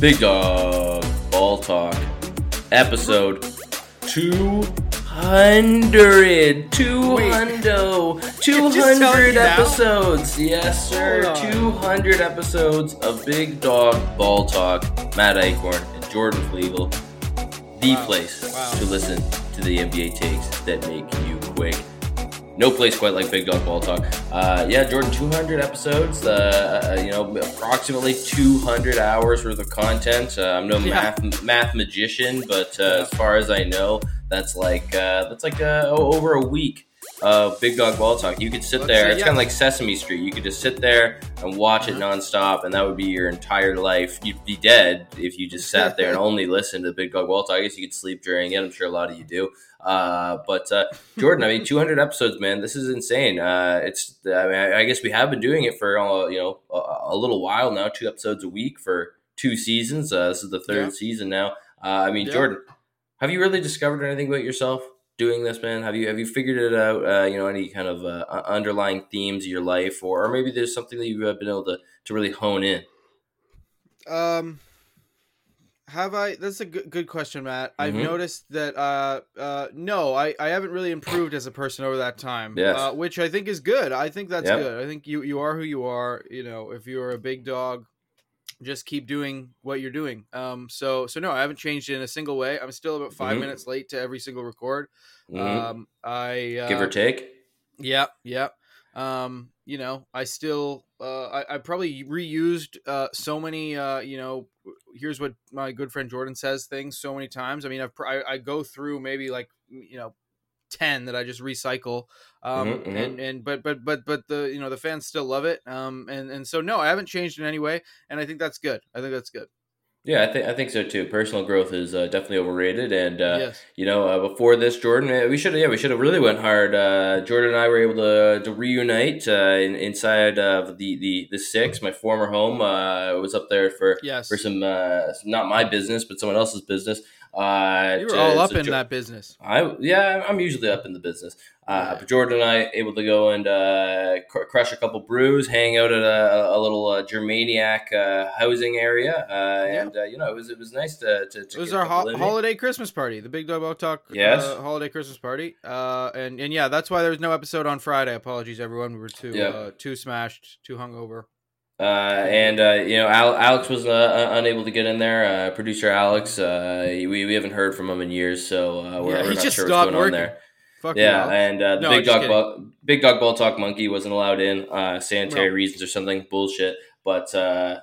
Big Dog Ball Talk, episode 200. 200. 200 episodes. Yes, sir. 200 episodes of Big Dog Ball Talk. Matt Eichhorn and Jordan Flegel. The Wow. place Wow. to listen to the NBA takes that make you quick. No place quite like Big Dog Ball Talk. Uh, yeah, Jordan, 200 episodes. Uh, uh, you know, approximately 200 hours worth of content. Uh, I'm no Yeah. math math magician, but uh, as far as I know, that's like uh, that's like uh, over a week of Big Dog Ball Talk. You could sit Let's there. It's yeah. kind of like Sesame Street. You could just sit there and watch it Uh-huh. nonstop, and that would be your entire life. You'd be dead if you just sat there and only listened to Big Dog Ball Talk. I guess you could sleep during it. I'm sure a lot of you do. Uh, but uh, Jordan, I mean, 200 episodes, man. This is insane. Uh, it's, I mean, I, I guess we have been doing it for uh, you know a, a little while now. Two episodes a week for two seasons. Uh, this is the third Yeah. season now. Uh, I mean, Yeah. Jordan, have you really discovered anything about yourself doing this, man? Have you have you figured it out? Uh, you know, any kind of uh, underlying themes of your life, or, or maybe there's something that you've been able to to really hone in. Um, have I? That's a good, good question, Matt. I've Mhm. noticed that. Uh, uh, no, I, I haven't really improved as a person over that time. Yes. Uh, which I think is good. I think that's Yep. good. I think you you are who you are. You know, if you're a big dog, just keep doing what you're doing. Um, so so no, I haven't changed in a single way. I'm still about 5 Mhm. minutes late to every single record. Mhm. Um, I uh, Give or take. Yeah, yeah. Um, you know, I still uh I, I probably reused uh so many uh, you know, here's what my good friend Jordan says things so many times. I mean, I've pr- I, I go through maybe like you know 10 that I just recycle. Um Mhm, mhm. and and but but but but the you know the fans still love it. Um and and so no, I haven't changed in any way and I think that's good. I think that's good. Yeah, I think I think so too. Personal growth is uh, definitely overrated, and uh, yes. you know, uh, before this, Jordan, uh, we should yeah, we should have really went hard. Uh, Jordan and I were able to to reunite uh, in, inside of the, the the six, my former home. Uh, I was up there for Yes. for some uh, not my business, but someone else's business. Uh, you were to- all up so in Jo- that business. I yeah, I'm usually up in the business. Uh, but Jordan and I able to go and uh, cr- crush a couple brews, hang out at a, a little uh, Germaniac uh, housing area, uh, Yeah. and uh, you know it was it was nice to to, to It was our ho- holiday Christmas party, the Big Dog Ball Talk Yes. uh, holiday Christmas party. Uh, and and yeah, that's why there was no episode on Friday. Apologies, everyone. We were too Yeah. uh, too smashed, too hungover. Uh, and uh, you know, Al- Alex was uh, uh, unable to get in there. Uh, producer Alex, uh, we, we haven't heard from him in years, so uh, we're, Yeah, we're not just sure what's going on working. there. Fuck Yeah, Alex. and uh, the No, big dog ball, big dog ball talk monkey wasn't allowed in. Uh, sanitary No. reasons or something bullshit. But uh,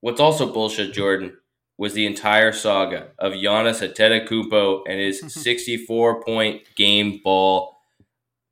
what's also bullshit, Jordan, was the entire saga of Giannis Antetokounmpo and his 64 point game ball.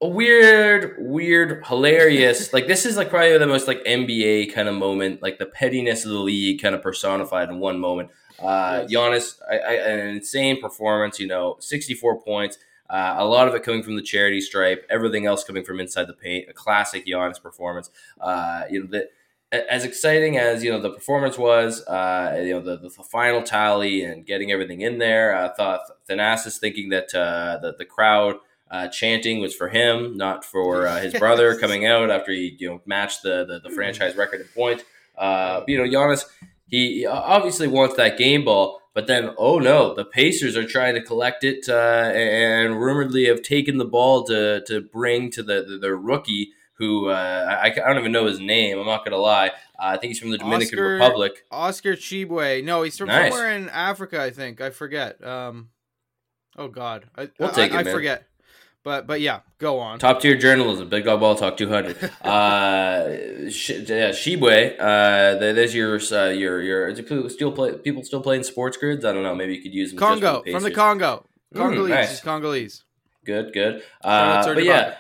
A weird, weird, hilarious. like this is like probably the most like NBA kind of moment, like the pettiness of the league kind of personified in one moment. Uh. Giannis, I, I, an insane performance. You know, 64 points. Uh, a lot of it coming from the charity stripe, everything else coming from inside the paint. A classic Giannis performance. Uh, you know that as exciting as you know the performance was, uh, you know the, the final tally and getting everything in there. I thought Thanasis thinking that uh, that the crowd uh, chanting was for him, not for uh, his brother coming out after he you know matched the the, the franchise record in points. Uh, you know Giannis, he obviously wants that game ball. But then, oh no, the Pacers are trying to collect it uh, and rumoredly have taken the ball to, to bring to the, the, the rookie who uh, I, I don't even know his name. I'm not going to lie. Uh, I think he's from the Dominican Oscar- Republic. Oscar Tshiebwe. No, he's from Nice. somewhere in Africa, I think. I forget. Um, oh God, I, We'll I- take it, I, man. forget. But but yeah, go on. Top tier journalism, Big Dog Ball Talk 200. uh, Sh- yeah, Tshiebwe, uh, there- there's your uh, your your. Still play? People still playing sports grids? I don't know. Maybe you could use Congo from the. Congo. Mm, Congolese. nice. Congolese. Good, good. Uh, but yeah,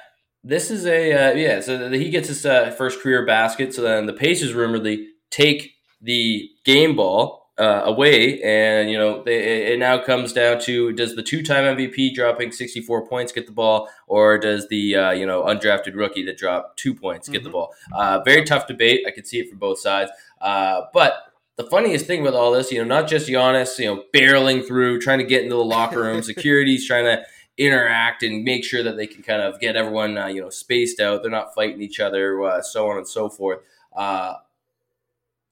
this is a uh, yeah. So he gets his uh, first career basket. So then the Pacers rumoredly take the game ball uh, away, and you know they, it now comes down to does the two-time MVP dropping 64 points get the ball, or does the uh, you know undrafted rookie that dropped two points get the Mhm. ball? Uh, very tough debate. I can see it from both sides, uh, but. The funniest thing with all this, you know, not just Giannis, you know, barreling through, trying to get into the locker room, security's trying to interact and make sure that they can kind of get everyone uh, you know spaced out. They're not fighting each other, uh, so on and so forth. Uh,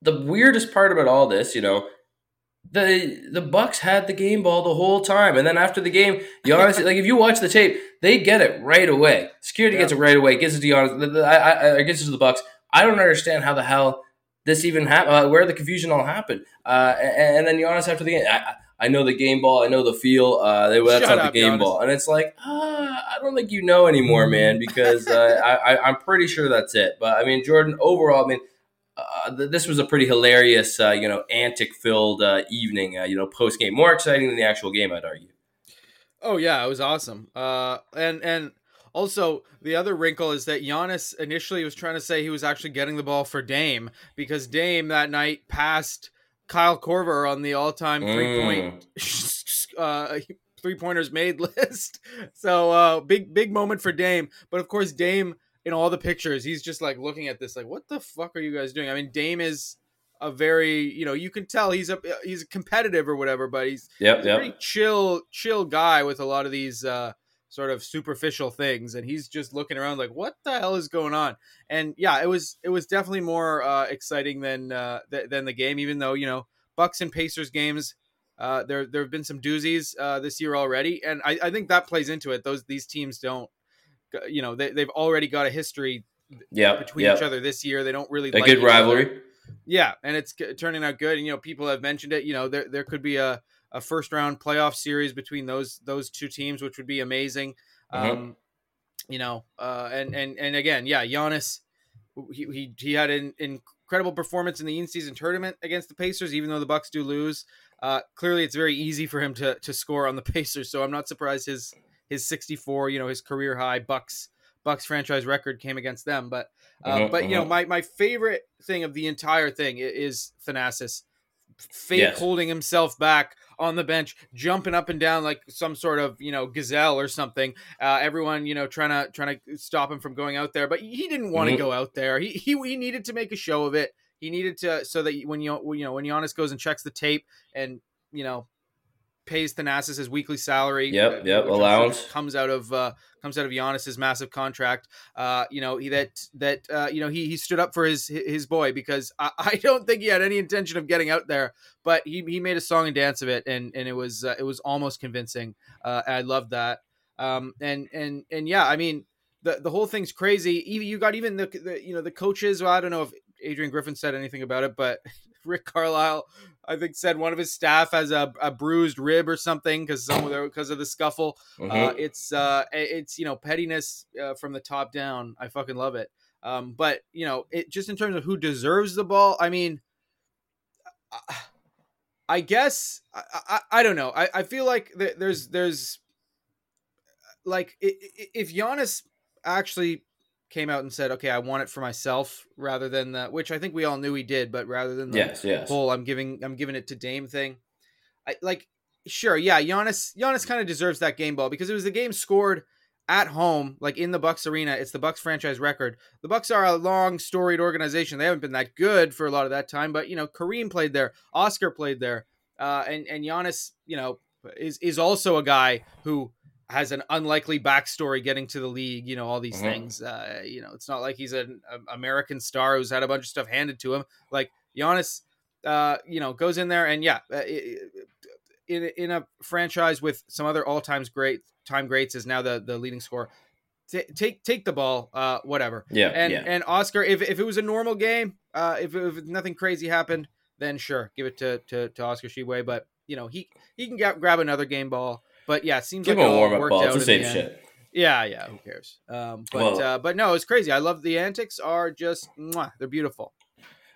the weirdest part about all this, you know, the the Bucks had the game ball the whole time, and then after the game, Giannis like if you watch the tape, they get it right away. Security yeah. gets it right away, gets it to Giannis, I, I, I gets it to the Bucks. I don't understand how the hell this even happened, uh, where the confusion all happened, uh, and, and, then Giannis after the game. I, I know the game ball. I know the feel. Uh, they, that's Shut not up, the game Giannis. ball, and it's like uh, I don't think you know anymore, man, because uh, I, I, I'm pretty sure that's it. But I mean, Jordan, overall, I mean uh, this was a pretty hilarious, uh, you know, antic-filled uh, evening. Uh, you know, post game, more exciting than the actual game, I'd argue. Oh yeah, it was awesome. Uh, and and also the other wrinkle is that Giannis initially was trying to say he was actually getting the ball for Dame because Dame that night passed Kyle Korver on the all-time mm. three-point uh, three pointers made list. So uh, big big moment for Dame, but of course Dame in all the pictures, he's just like looking at this, like, what the fuck are you guys doing? I mean, Dame is a very, you know, you can tell he's a he's competitive or whatever, but he's, yep, he's yep. a pretty chill, chill guy with a lot of these uh, sort of superficial things, and he's just looking around like, what the hell is going on? And yeah, it was it was definitely more uh, exciting than uh, th- than the game, even though you know Bucks and Pacers games. Uh, there, there have been some doozies uh, this year already, and I, I think that plays into it. Those these teams don't you know they, they've already got a history yep, between each other this year. They don't really a like good rivalry. Other. Yeah, and it's turning out good. And you know, people have mentioned it. You know, there there could be a, a first round playoff series between those those two teams, which would be amazing. Mm-hmm. Um, you know, uh, and and and again, yeah, Giannis, he he, he had an incredible performance in the in-season tournament against the Pacers, even though the Bucks do lose. Uh, clearly, it's very easy for him to to score on the Pacers, so I'm not surprised his his 64, you know, his career high Bucks Bucks franchise record came against them. But uh, uh-huh, but you uh-huh. know, my my favorite thing of the entire thing is Thanasis fake yes. holding himself back on the bench, jumping up and down like some sort of you know gazelle or something. Uh, everyone you know trying to trying to stop him from going out there, but he didn't want to mm-hmm. go out there. He, he he needed to make a show of it. He needed to so that when you you know when Giannis goes and checks the tape and you know pays Thanasis his weekly salary. Yep, yep, allowance comes out of uh, comes out of Giannis's massive contract. Uh, you know he that that uh, you know he he stood up for his his boy because I, I don't think he had any intention of getting out there, but he, he made a song and dance of it, and and it was uh, it was almost convincing. Uh, I loved that. Um, and and and yeah, I mean the the whole thing's crazy. Even you got even the, the you know the coaches. Well, I don't know if Adrian Griffin said anything about it, but Rick Carlisle, I think, said one of his staff has a, a bruised rib or something because because of the scuffle. Mm-hmm. Uh, it's uh, it's you know pettiness uh, from the top down. I fucking love it. Um, but you know, it just in terms of who deserves the ball. I mean, I, I guess I, I, I don't know. I, I feel like there's there's like if Giannis actually came out and said, "Okay, I want it for myself," rather than the which I think we all knew he did, but rather than the yes, yes. whole "I'm giving I'm giving it to Dame" thing. I like sure, yeah, Giannis Giannis kind of deserves that game ball because it was the game scored at home, like in the Bucks arena. It's the Bucks franchise record. The Bucks are a long storied organization. They haven't been that good for a lot of that time, but you know, Kareem played there, Oscar played there, uh, and and Giannis, you know, is is also a guy who has an unlikely backstory getting to the league, you know, all these mm-hmm. things. Uh, you know, it's not like he's an, American star who's had a bunch of stuff handed to him. Like Giannis, uh, you know, goes in there and yeah, uh, in in a franchise with some other all times great time greats is now the the leading scorer. T- take take the ball, uh, whatever. Yeah, and yeah. and Oscar, if if it was a normal game, uh, if, if nothing crazy happened, then sure, give it to to, to Oscar Tshiebwe. But you know, he he can get, grab another game ball but yeah, it seems Give like a warm up ball. It's the same shit. Yeah, yeah. Who cares? Um, but well, uh, but no, it's crazy. I love the antics. Are just mwah, they're beautiful.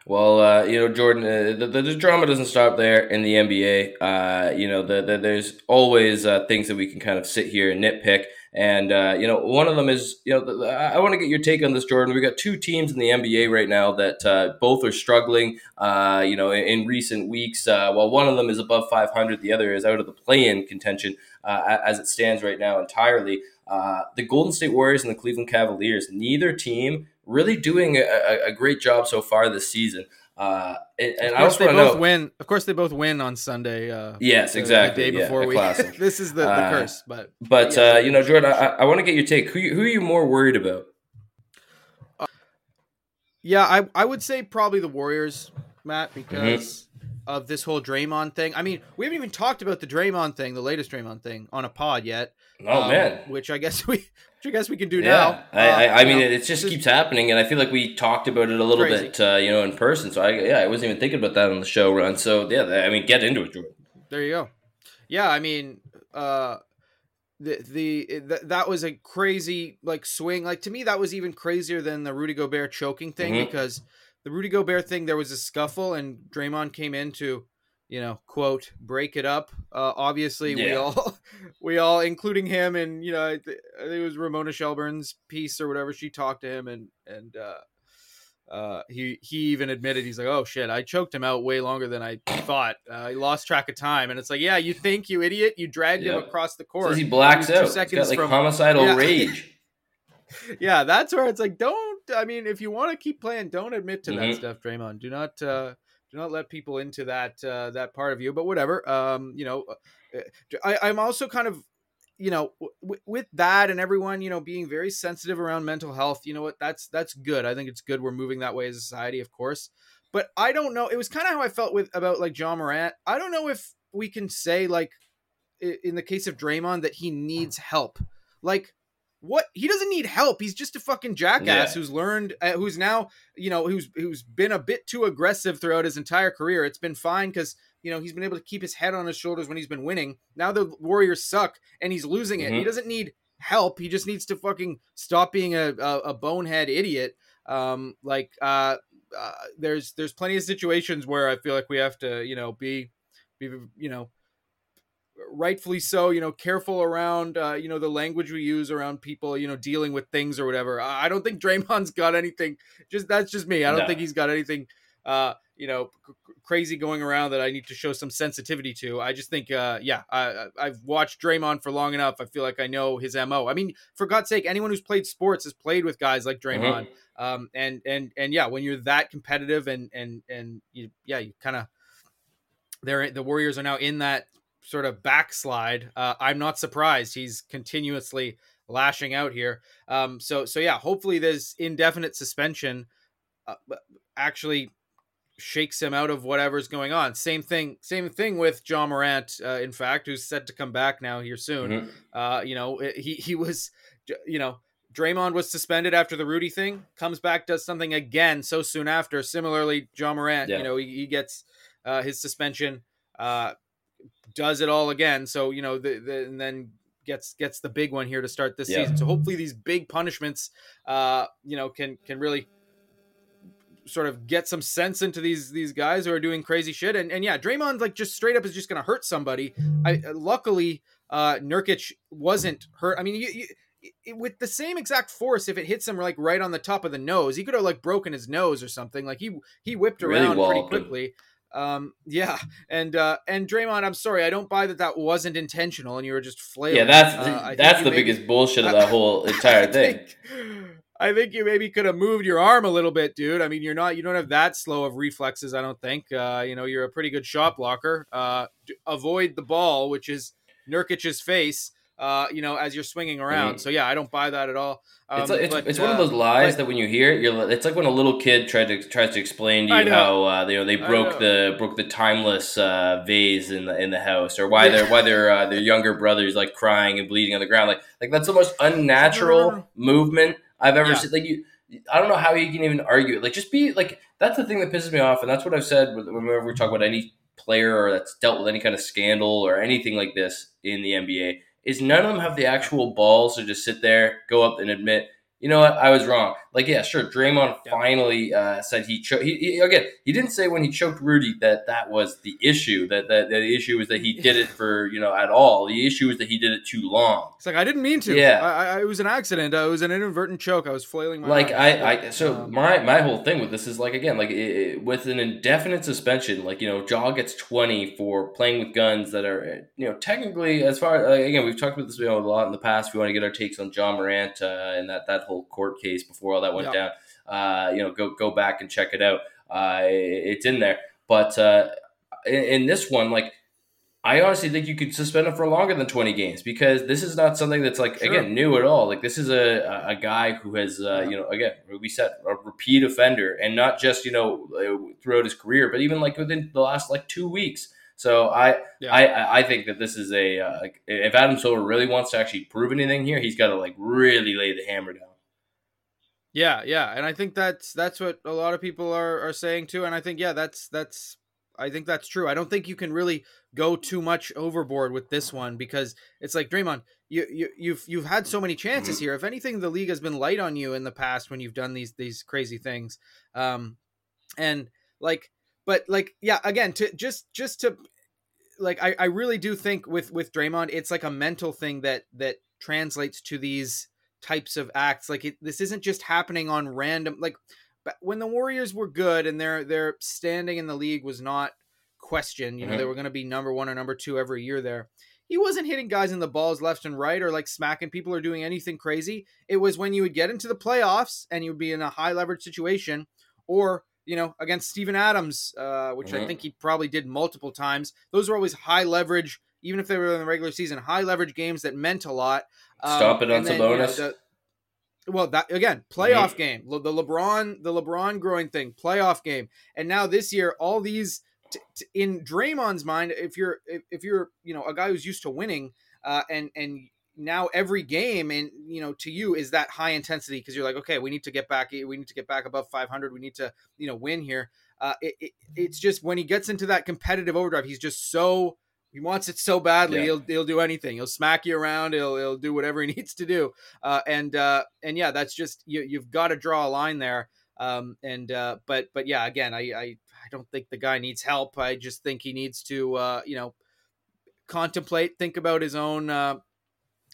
Well, uh, you know, Jordan, uh, the, the, the, drama doesn't stop there in the NBA. Uh, you know, the, the, there's always uh, things that we can kind of sit here and nitpick. And, uh, you know, one of them is, you know, the, I want to get your take on this, Jordan. We got two teams in the NBA right now that uh, both are struggling, uh, you know, in, in recent weeks. Uh, while one of them is above 500, the other is out of the play in contention uh, as it stands right now entirely. Uh, the Golden State Warriors and the Cleveland Cavaliers, neither team really doing a, a great job so far this season. Uh, and, and I also they both know, win. Of course, they both win on Sunday. Uh, yes, exactly. The day before yeah, we. this is the, the uh, curse, but but yeah, uh, you know, Jordan, I, I want to get your take. Who who are you more worried about? Uh, yeah, I I would say probably the Warriors. Matt, because mm-hmm. Of this whole Draymond thing. I mean, we haven't even talked about the Draymond thing, the latest Draymond thing, on a pod yet. Oh um, man, which I guess we, which I guess we can do yeah. now. I, I, I uh, mean, know, it just keeps happening, and I feel like we talked about it a little crazy. bit, uh, you know, in person. So I, yeah, I wasn't even thinking about that on the show run. So yeah, I mean, get into it, Jordan. There you go. Yeah, I mean, uh, the the that was a crazy like swing. Like to me, that was even crazier than the Rudy Gobert choking thing mm-hmm. because the Rudy Gobert thing, there was a scuffle and Draymond came in to, you know, quote, break it up. Uh, obviously, yeah. we all, we all, including him, and you know, I, th- I think it was Ramona Shelburne's piece or whatever. She talked to him, and and uh, uh, he he even admitted he's like, oh shit, I choked him out way longer than I thought. Uh, he lost track of time, and it's like, yeah, you think you idiot, you dragged yep. him across the court. Says he blacks out. Seconds He's got like from, homicidal yeah. rage. yeah, that's where it's like, don't I mean, if you want to keep playing, don't admit to mm-hmm. that stuff, Draymond. Do not uh, do not let people into that uh, that part of you. But whatever. Um, you know, uh, I, I'm also kind of you know w- with that and everyone you know being very sensitive around mental health you know what that's that's good i think it's good we're moving that way as a society of course but i don't know it was kind of how i felt with about like Ja Morant i don't know if we can say like in the case of Draymond that he needs help like what he doesn't need help. He's just a fucking jackass yeah. who's learned uh, who's now you know who's who's been a bit too aggressive throughout his entire career. It's been fine because you know he's been able to keep his head on his shoulders when he's been winning. Now the warriors suck and he's losing it. Mm-hmm. he doesn't need help. He just needs to fucking stop being a, a, a bonehead idiot. Um like uh, uh there's there's plenty of situations where i feel like we have to you know be be you know rightfully so you know careful around uh, you know the language we use around people you know dealing with things or whatever i don't think Draymond's got anything just that's just me i don't no. think he's got anything uh you know c- crazy going around that i need to show some sensitivity to i just think uh yeah i i've watched Draymond for long enough i feel like i know his mo i mean for god's sake anyone who's played sports has played with guys like mm-hmm. Draymond mm-hmm. um and and and yeah when you're that competitive and and and you yeah you kind of they're the warriors are now in that sort of backslide, uh, I'm not surprised. He's continuously lashing out here. Um, so so yeah, hopefully this indefinite suspension uh, actually shakes him out of whatever's going on. Same thing, same thing with Ja Morant. Uh, in fact, who's set to come back now here soon. Mm-hmm. Uh, you know, he he was, you know. Draymond was suspended after the Rudy thing. Comes back, does something again so soon after. Similarly, Ja Morant, yeah. you know, he, he gets uh, his suspension. Uh, does it all again. So you know, the, the, and then gets gets the big one here to start this yeah. season. So hopefully these big punishments, uh, you know, can can really sort of get some sense into these these guys who are doing crazy shit. And and yeah, Draymond like just straight up is just gonna hurt somebody. I luckily uh Nurkic wasn't hurt. I mean, you, you, with the same exact force, if it hits him like right on the top of the nose, he could have like broken his nose or something. Like he he whipped around really pretty quickly. Um, yeah, and uh, and Draymond, I'm sorry, I don't buy that that wasn't intentional, and you were just flailing. Yeah, that's uh, that's the maybe, biggest bullshit of that whole entire thing. Think, I think you maybe could have moved your arm a little bit, dude. I mean, you're not you don't have that slow of reflexes. I don't think. Uh, you know, you're a pretty good shot blocker. Uh, avoid the ball, which is Nurkic's face uh, you know, as you're swinging around. So yeah, I don't buy that at all. Um, it's, it's, but, it's uh, one of those lies but, that when you hear it, you're. It's like when a little kid tried to tries to explain to you how uh, you know they broke the broke the timeless uh, vase in the in the house, or why yeah. their why their uh, their younger brother's like crying and bleeding on the ground. Like like that's the most unnatural movement I've ever yeah. seen. Like you. I don't know how you can even argue it. Like, just be like, that's the thing that pisses me off. And that's what I've said whenever we talk about any player or that's dealt with any kind of scandal or anything like this in the NBA is none of them have the actual balls to just sit there, go up and admit, you know what, I was wrong. Like, yeah, sure, Draymond yeah. finally uh, said he, cho- he, he, again, he didn't say when he choked Rudy that that was the issue, that, that, that the issue was that he did it for, you know, at all. The issue is that he did it too long. It's like, I didn't mean to. Yeah. I, I, it was an accident. Uh, it was an inadvertent choke. I was flailing my Like, I, I, so um, my, my whole thing with this is like, again, like it, it, with an indefinite suspension, like, you know, Ja gets 20 for playing with guns that are, you know, technically, as far, like, again, we've talked about this you know, a lot in the past. We want to get our takes on Ja Morant uh, and that, that whole court case before all that went down. Uh, you know, go go back and check it out. Uh, it's in there. But uh, in, in, this one, like I honestly think you could suspend him for longer than 20 games because this is not something that's like Sure. again new at all. Like this is a a guy who has uh, Yeah. you know again we said a repeat offender and not just you know throughout his career but even like within the last like two weeks. So I Yeah. I I- I think that this is a uh, like if Adam Silver really wants to actually prove anything here, he's got to like really lay the hammer down. Yeah, yeah, and I think that's that's what a lot of people are are saying too, and I think yeah, that's that's I think that's true. I don't think you can really go too much overboard with this one because it's like Draymond, you you you've you've had so many chances here. If anything, the league has been light on you in the past when you've done these these crazy things, um, and like, but like yeah, again, to just just to like I, I really do think with with Draymond, it's like a mental thing that that translates to these types of acts. Like it, this isn't just happening on random. Like but when the Warriors were good and their their standing in the league was not questioned, you know Mhm. they were going to be number one or number two every year there. He wasn't hitting guys in the balls left and right or like smacking people or doing anything crazy. It was when you would get into the playoffs and you would be in a high leverage situation or you know, against Steven Adams, uh, which I Mhm. think he probably did multiple times. Those were always high leverage, even if they were in the regular season, high leverage games that meant a lot. Um, Stop it on then, you know, the- well, that again, playoff game, Le- the LeBron, the LeBron growing thing, playoff game, and now this year, all these t- t- in Draymond's mind, if you're if, if you're you know a guy who's used to winning, uh, and and now every game and you know to you is that high intensity because you're like okay we need to get back we need to get back above 500 we need to you know win here. Uh it, it, it's just when he gets into that competitive overdrive he's just so he wants it so badly Yeah. he'll he'll do anything he'll smack you around he'll he'll do whatever he needs to do uh and uh and yeah that's just you you've got to draw a line there um and uh but but yeah again i i i don't think the guy needs help i just think he needs to uh you know contemplate think about his own uh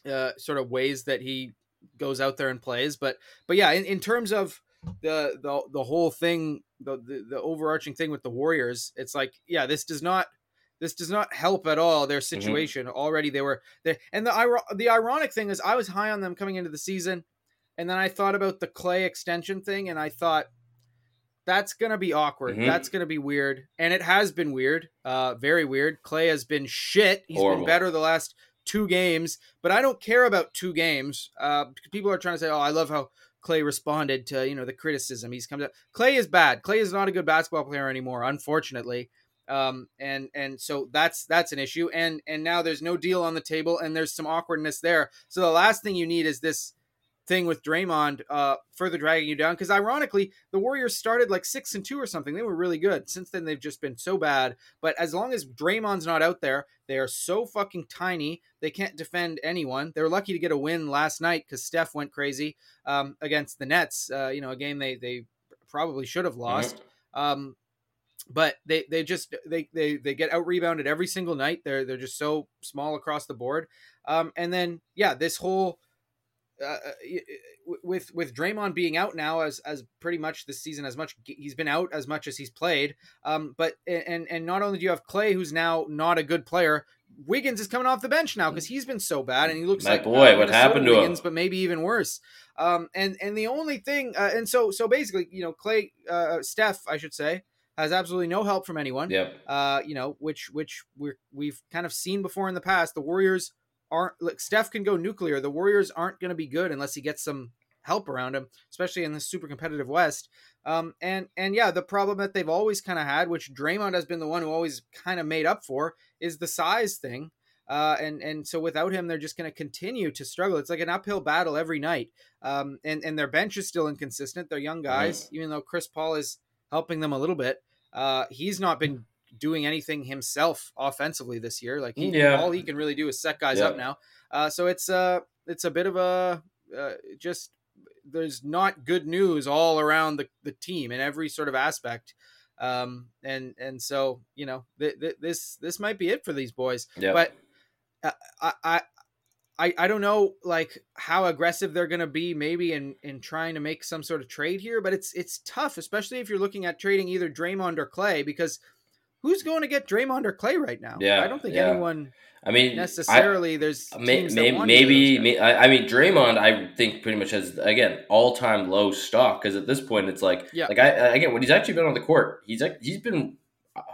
uh, sort of ways that he goes out there and plays. But but yeah, in, in terms of the the the whole thing, the, the the overarching thing with the Warriors, it's like yeah, this does not this does not help at all their situation. Already they were there, and the the ironic thing is I was high on them coming into the season, and then I thought about the Klay extension thing, and I thought. That's gonna be awkward. Mhm. That's gonna be weird, and it has been weird, uh, very weird. Klay has been shit. He's Horrible. been better the last two games, but I don't care about two games. Uh, people are trying to say, "Oh, I love how Klay responded to you know the criticism he's come to." Klay is bad. Klay is not a good basketball player anymore, unfortunately. Um, and and so that's that's an issue. And and now there's no deal on the table, and there's some awkwardness there. So the last thing you need is this thing with Draymond uh, further dragging you down. Because ironically, the Warriors started like six and two or something. They were really good. Since then, they've just been so bad. But as long as Draymond's not out there, they are so fucking tiny. They can't defend anyone. They were lucky to get a win last night because Steph went crazy um, against the Nets. Uh, you know, a game they they probably should have lost. Um, but they they just they they they get out rebounded every single night. They're they're just so small across the board. Um, and then yeah, this whole uh, with with Draymond being out now as as pretty much this season as much he's been out as much as he's played. Um, but and and not only do you have Klay who's now not a good player, Wiggins is coming off the bench now because he's been so bad and he looks My like boy, uh, what happened to him? Wiggins, but maybe even worse. Um, and and the only thing uh, and so so basically you know Klay uh, Steph I should say has absolutely no help from anyone Yep. uh, you know, which which we're we've kind of seen before in the past. The Warriors aren't like Steph can go nuclear. The Warriors aren't going to be good unless he gets some help around him, especially in this super competitive West. Um, and and yeah, the problem that they've always kind of had, which Draymond has been the one who always kind of made up for, is the size thing. Uh, and and so without him, they're just going to continue to struggle. It's like an uphill battle every night. Um, and and their bench is still inconsistent. They're young guys, even though Chris Paul is helping them a little bit. Uh, he's not been doing anything himself offensively this year. Like he, Yeah. all he can really do is set guys Yeah. up now. Uh, so it's uh it's a bit of a uh, just there's not good news all around the, the team in every sort of aspect. Um, and and so you know th- th- this this might be it for these boys. Yep. But uh, I, I I I don't know like how aggressive they're going to be maybe in in trying to make some sort of trade here, but it's it's tough, especially if you're looking at trading either Draymond or Klay because who's going to get Draymond or Klay right now? Yeah, I don't think yeah. anyone I mean, necessarily. there's I, may, that may, maybe, may. I, I mean, Draymond, I think pretty much has again all time low stock because at this point it's like, Yeah. like I again when he's actually been on the court, he's like he's been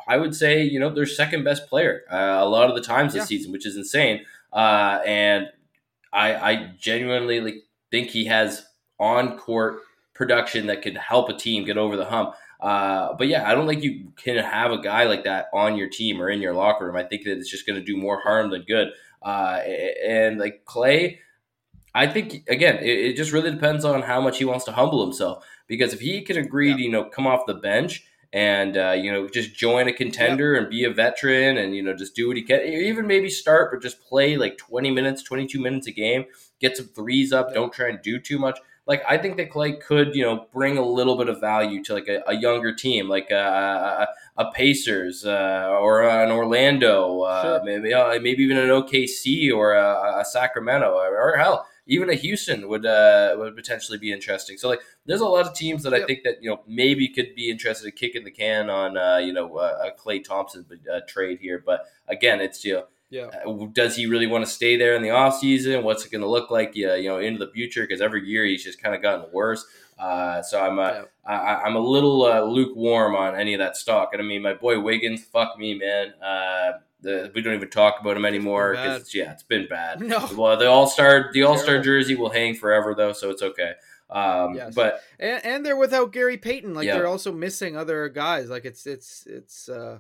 I would say, you know, their second best player uh, a lot of the times this yeah. season, which is insane. Uh, and I, I genuinely like, think he has on court production that could help a team get over the hump. Uh, but yeah, I don't think you can have a guy like that on your team or in your locker room. I think that it's just going to do more harm than good. Uh, and like Klay, I think again, it, it, just really depends on how much he wants to humble himself. Because if he can agree yeah. to you know come off the bench and uh, you know just join a contender and be a veteran and you know just do what he can, even maybe start but just play like twenty minutes, twenty two minutes a game, get some threes up, don't try and do too much. Like I think that Klay could, you know, bring a little bit of value to like a, a younger team, like a, a, a Pacers uh, or an Orlando, uh, sure. maybe uh, maybe even an OKC or a, a Sacramento or, or, hell, even a Houston would uh, would potentially be interesting. So like, there's a lot of teams that yep. I think that you know maybe could be interested in kicking the can on uh, you know a Klay Thompson uh, trade here. But again, it's you know yeah. Uh, does he really want to stay there in the off season? What's it going to look like, yeah, you know, into the future? Because every year he's just kind of gotten worse. Uh, so I'm a, yeah. I, am a little uh, lukewarm on any of that stock. And I mean, my boy Wiggins, fuck me, man. Uh, the, we don't even talk about him anymore because yeah, it's been bad. No. Well, the All Star the All Star jersey will hang forever though, so it's okay. Um, yes. but and, and they're without Gary Payton. Like yeah. they're also missing other guys. Like it's it's it's uh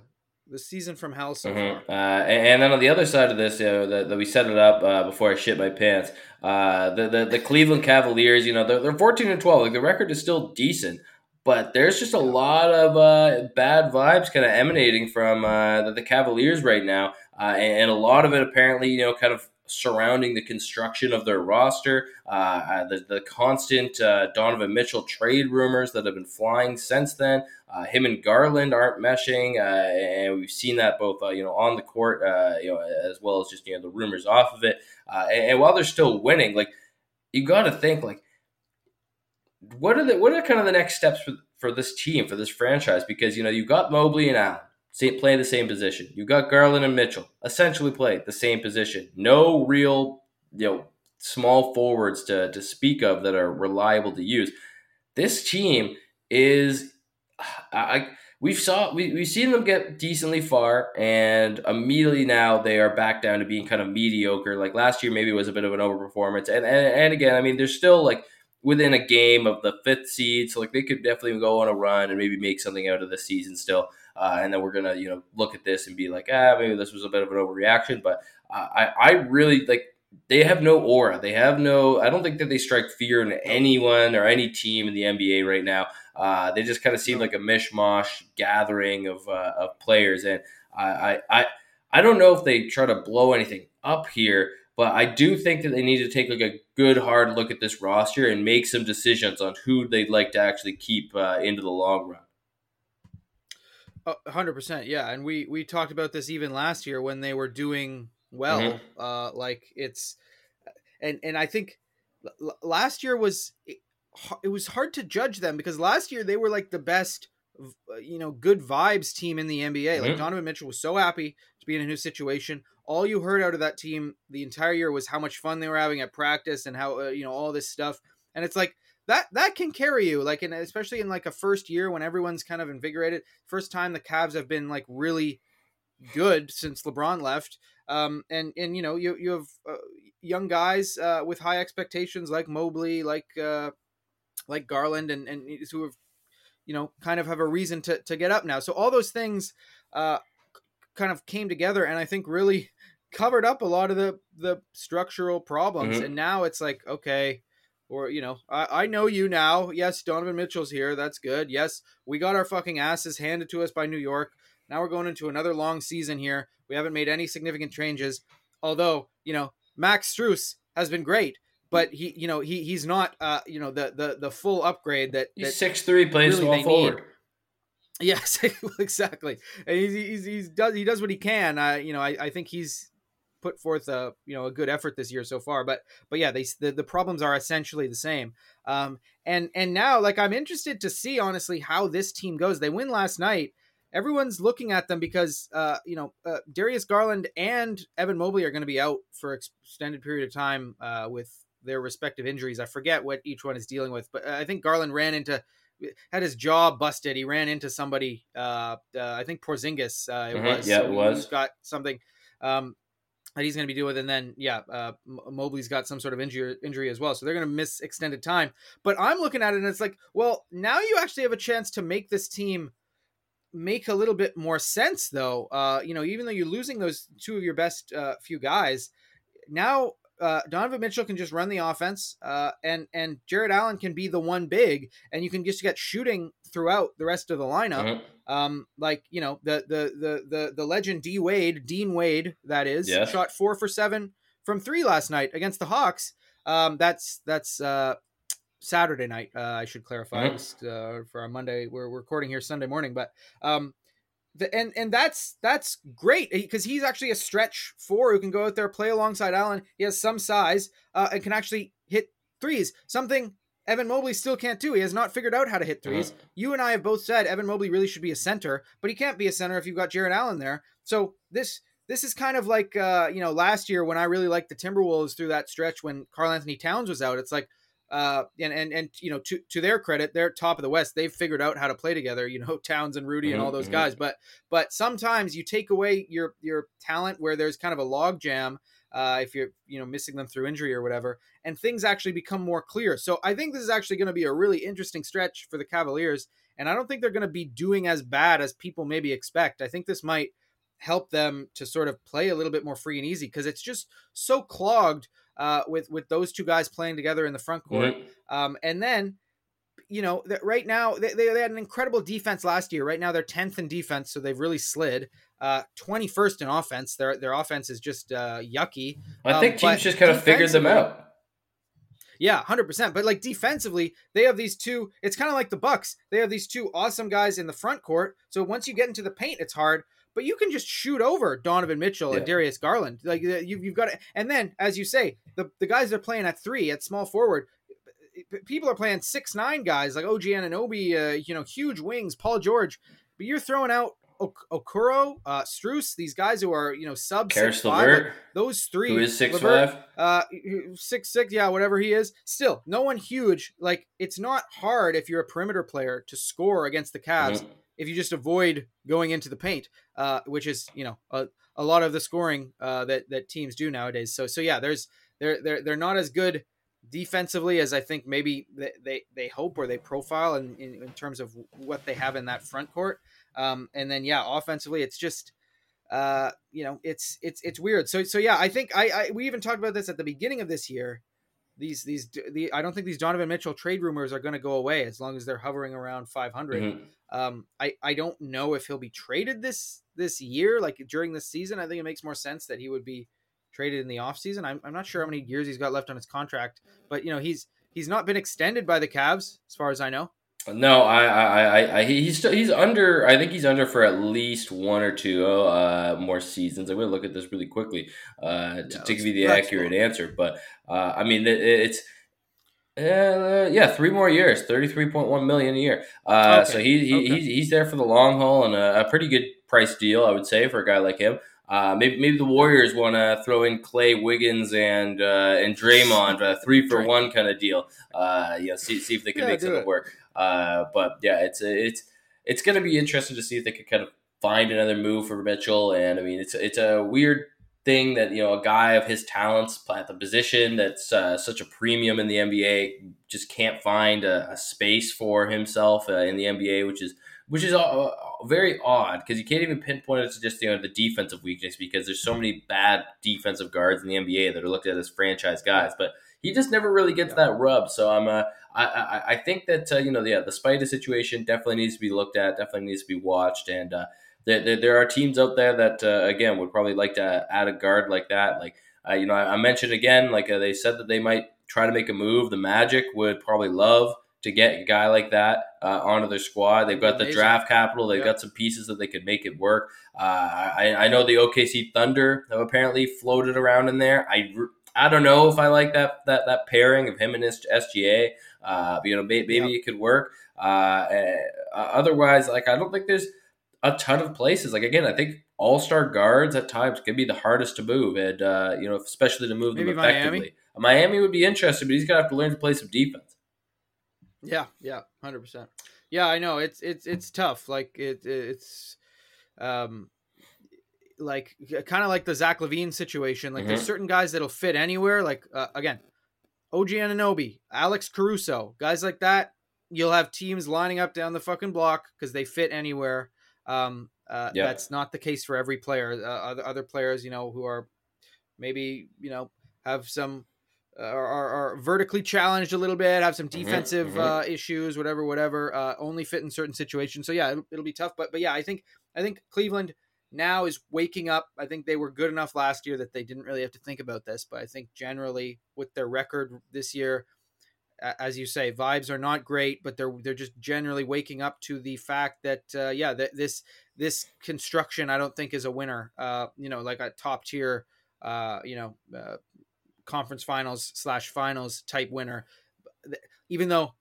the season from hell so mm-hmm. far. Uh, and, then on the other side of this, you know, that, we set it up uh, before I shit my pants. Uh, the, the the Cleveland Cavaliers, you know, they're, they're fourteen and twelve. Like the record is still decent, but there's just a lot of uh, bad vibes kind of emanating from uh, the, the, Cavaliers right now, uh, and, and, a lot of it apparently, you know, kind of surrounding the construction of their roster, uh, uh, the, the constant uh, Donovan Mitchell trade rumors that have been flying since then. Uh, him and Garland aren't meshing, uh, and we've seen that both uh, you know on the court, you know, as well as just you know the rumors off of it. And, and, while they're still winning, like you got to think like. What are the what are kind of the next steps for, for this team for this franchise? Because you know you've got Mobley and Allen, play the same position. You got Garland and Mitchell essentially play the same position. No real, you know, small forwards to, to speak of that are reliable to use. This team is, I we've saw we, we've seen them get decently far, and immediately now they are back down to being kind of mediocre. Like last year, maybe was a bit of an overperformance, and and, and again, I mean, they're still like within a game of the fifth seed, so like they could definitely go on a run and maybe make something out of the season still uh, and then we're gonna you know look at this and be like, ah, maybe this was a bit of an overreaction. But uh, I I really like they have no aura. They have no. I don't think that they strike fear in anyone or any team in the NBA right now. Uh, they just kind of seem like a mishmash gathering of uh, of players, and I, I I don't know if they try to blow anything up here, but I do think that they need to take like a good hard look at this roster and make some decisions on who they'd like to actually keep uh, into the long run hundred percent, yeah. And we we talked about this even last year when they were doing well. Mm-hmm. Uh, like it's, and and I think last year was it, it was hard to judge them because last year they were like the best, uh, you know, good vibes team in the NBA. Mm-hmm. Like Donovan Mitchell was so happy to be in a new situation. All you heard out of that team the entire year was how much fun they were having at practice and how uh, you know all this stuff. And it's like that that can carry you like in especially in like a first year when everyone's kind of invigorated first time the Cavs have been like really good since LeBron left um and and you know you you have uh, young guys uh with high expectations like Mobley like uh like Garland and and who have you know kind of have a reason to to get up now so all those things uh kind of came together and I think really covered up a lot of the the structural problems. Mm-hmm. and now it's like okay or you know I, I know you now. Yes donovan mitchell's here. That's good. Yes we got our fucking asses handed to us by new york. Now we're going into another long season here. We haven't made any significant changes. Although you know max Strus has been great but he you know he he's not uh you know the the the full upgrade that, that he's six three plays really forward Yes, exactly. He's, he's, he's does he does what he can. Uh, you know, I, I think he's put forth a you know a good effort this year so far. But but yeah, they the, the problems are essentially the same. Um, and and now like I'm interested to see honestly how this team goes. They win last night. Everyone's looking at them because uh, you know uh, Darius Garland and Evan Mobley are going to be out for extended period of time uh, with their respective injuries. I forget what each one is dealing with, but I think Garland ran into had his jaw busted. He ran into somebody. Uh, uh I think Porzingis. Uh, it Mhm, was. yeah, So it was. He's got something. Um, that he's going to be dealing with, and then yeah, uh, Mobley's got some sort of injury injury as well, so they're going to miss extended time. But I'm looking at it, and it's like, well, now you actually have a chance to make this team make a little bit more sense, though. Uh, you know, even though you're losing those two of your best uh, few guys, now uh, Donovan Mitchell can just run the offense, uh, and and Jarrett Allen can be the one big, and you can just get shooting throughout the rest of the lineup. Um, like you know the the the the the legend D Wade, Dean Wade, that is, Yeah. shot four for seven from three last night against the Hawks. Um, that's that's uh, Saturday night. Uh, I should clarify. Was, uh, for our Monday. We're, we're recording here Sunday morning, but um, the, and and that's that's great because he's actually a stretch four who can go out there play alongside Allen. He has some size uh, and can actually hit threes. Something Evan Mobley still can't do. He has not figured out how to hit 3s You and I have both said Evan Mobley really should be a center, but he can't be a center if you've got Jarrett Allen there. So this this is kind of like uh, you know last year when I really liked the Timberwolves through that stretch when Karl Anthony Towns was out. It's like uh, and and and you know to to their credit, they're top of the West. They've figured out how to play together. You know Towns and Rudy and all those mhm. guys. But but sometimes you take away your your talent where there's kind of a log jam. Uh, if you're you know missing them through injury or whatever, and things actually become more clear. So I think this is actually going to be a really interesting stretch for the Cavaliers, and I don't think they're going to be doing as bad as people maybe expect. I think this might help them to sort of play a little bit more free and easy because it's just so clogged uh, with with those two guys playing together in the front court. Mhm. Um, and then, you know, that right now they, they, had an incredible defense last year. Right now they're tenth in defense, so they've really slid. uh Twenty first in offense. Their their offense is just uh, yucky. I Um, think teams just kind of figured them out. Yeah, hundred percent. But like defensively, they have these two. It's kind of like the Bucks. They have these two awesome guys in the front court. So once you get into the paint, it's hard. But you can just shoot over Donovan Mitchell and Darius Garland. Like uh, you, you've got to. And then, as you say, the the guys they're playing at three at small forward. People are playing six nine guys like OG Anunoby, uh, you know, huge wings, Paul George, but you're throwing out Ok- Okoro, uh, Strus, these guys who are you know sub Caris six five. LeVert, Those three, who is six LeVert, five. uh six six yeah whatever he is still no one huge like it's not hard if you're a perimeter player to score against the Cavs Mhm. If you just avoid going into the paint uh which is you know a, a lot of the scoring uh that that teams do nowadays. So so yeah there's they're they're they're not as good defensively as I think maybe they they, they hope or they profile in, in in terms of what they have in that front court. Um and then yeah offensively it's just uh you know it's it's it's weird. So so yeah i think i i we even talked about this at the beginning of this year these these the i don't think these donovan mitchell trade rumors are going to go away as long as they're hovering around 500 Mhm. um i i don't know if he'll be traded this this year like during this season. I think it makes more sense that he would be traded in the offseason I'm, I'm not sure how many years he's got left on his contract but you know he's he's not been extended by the Cavs as far as i know No, I, I, I, I, he's still, he's under. I think he's under for at least one or two uh, more seasons. I'm going to look at this really quickly uh, to, to give you the accurate long. answer. But uh, I mean, it, it's uh, yeah, three more years, thirty three point one million a year. Uh, Okay, So he, he okay. he's he's there for the long haul and a, a pretty good price deal, I would say, for a guy like him. Uh, maybe maybe the Warriors want to throw in Klay Wiggins and uh, and Draymond, a three for one kind of deal. Uh, you know, see see if they can Yeah, make something it. work. Uh, but yeah, it's it's it's going to be interesting to see if they could kind of find another move for Mitchell. And I mean, it's it's a weird thing that you know a guy of his talents at the position that's uh, such a premium in the NBA just can't find a, a space for himself uh, in the NBA, which is which is uh, very odd because you can't even pinpoint it to just you know the defensive weakness because there's so many bad defensive guards in the NBA that are looked at as franchise guys, but he just never really gets Yeah. that rub. So I'm uh, I, I I think that uh, you know yeah the Spida situation definitely needs to be looked at, definitely needs to be watched, and uh, there, there, there are teams out there that uh, again would probably like to add a guard like that. Like uh, you know I, I mentioned again, like uh, they said that they might try to make a move. The Magic would probably love to get a guy like that uh, onto their squad. They've got the draft capital. They've Yeah. got some pieces that they could make it work. Uh, I, I know the OKC Thunder have apparently floated around in there. i I don't know if I like that that that pairing of him and his SGA. Uh, you know, may, maybe it could work. Uh, eh, uh, otherwise, like I don't think there's a ton of places. Like again, I think all star guards at times can be the hardest to move, and uh, you know, especially to move Maybe them effectively. Miami would be interested, but he's gonna have to learn to play some defense. Yeah, yeah, hundred percent. Yeah, I know it's it's it's tough. Like it it's um like kind of like the Zach LaVine situation. Like mm-hmm. there's certain guys that'll fit anywhere. Like uh, again, OG Anunoby, Alex Caruso, guys like that. You'll have teams lining up down the fucking block because they fit anywhere. Um, uh, yeah. That's not the case for every player. Uh, other other players, you know, who are maybe you know have some uh, are, are, vertically challenged a little bit, have some mm-hmm, defensive mm-hmm. uh, issues, whatever, whatever. Uh, only fit in certain situations. So yeah, it'll, it'll, be tough. But but yeah, I think I think Cleveland now is waking up. I think they were good enough last year that they didn't really have to think about this. But I think generally with their record this year, as you say, vibes are not great, but they're they're just generally waking up to the fact that uh, yeah, that this this construction I don't think is a winner. Uh, you know, like a top tier, uh, you know, uh, conference finals slash finals type winner. Even though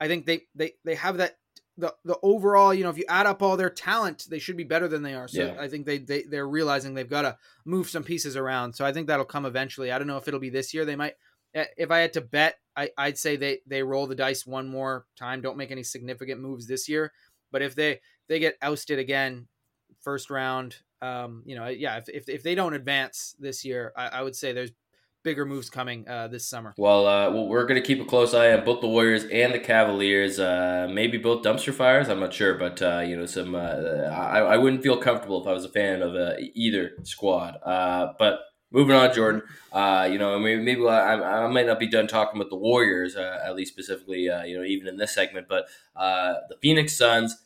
I think they they they have that the the overall, you know, if you add up all their talent, they should be better than they are. So yeah. I think they they they're realizing they've got to move some pieces around. So I think that'll come eventually. I don't know if it'll be this year. They might. Eh, if I had to bet, I, I'd say they they roll the dice one more time. Don't make any significant moves this year. But if they they get ousted again, first round, um, you know, yeah, if, if, if they don't advance this year, I, I would say there's bigger moves coming uh, this summer. Well, uh, well, we're going to keep a close eye on both the Warriors and the Cavaliers. Uh, maybe both dumpster fires. I'm not sure, but uh, you know, some uh, I, I wouldn't feel comfortable if I was a fan of uh, either squad. but moving on, Jordan. you know, maybe, maybe I, I, might not be done talking about the Warriors, at least specifically. you know, even in this segment, but the Phoenix Suns.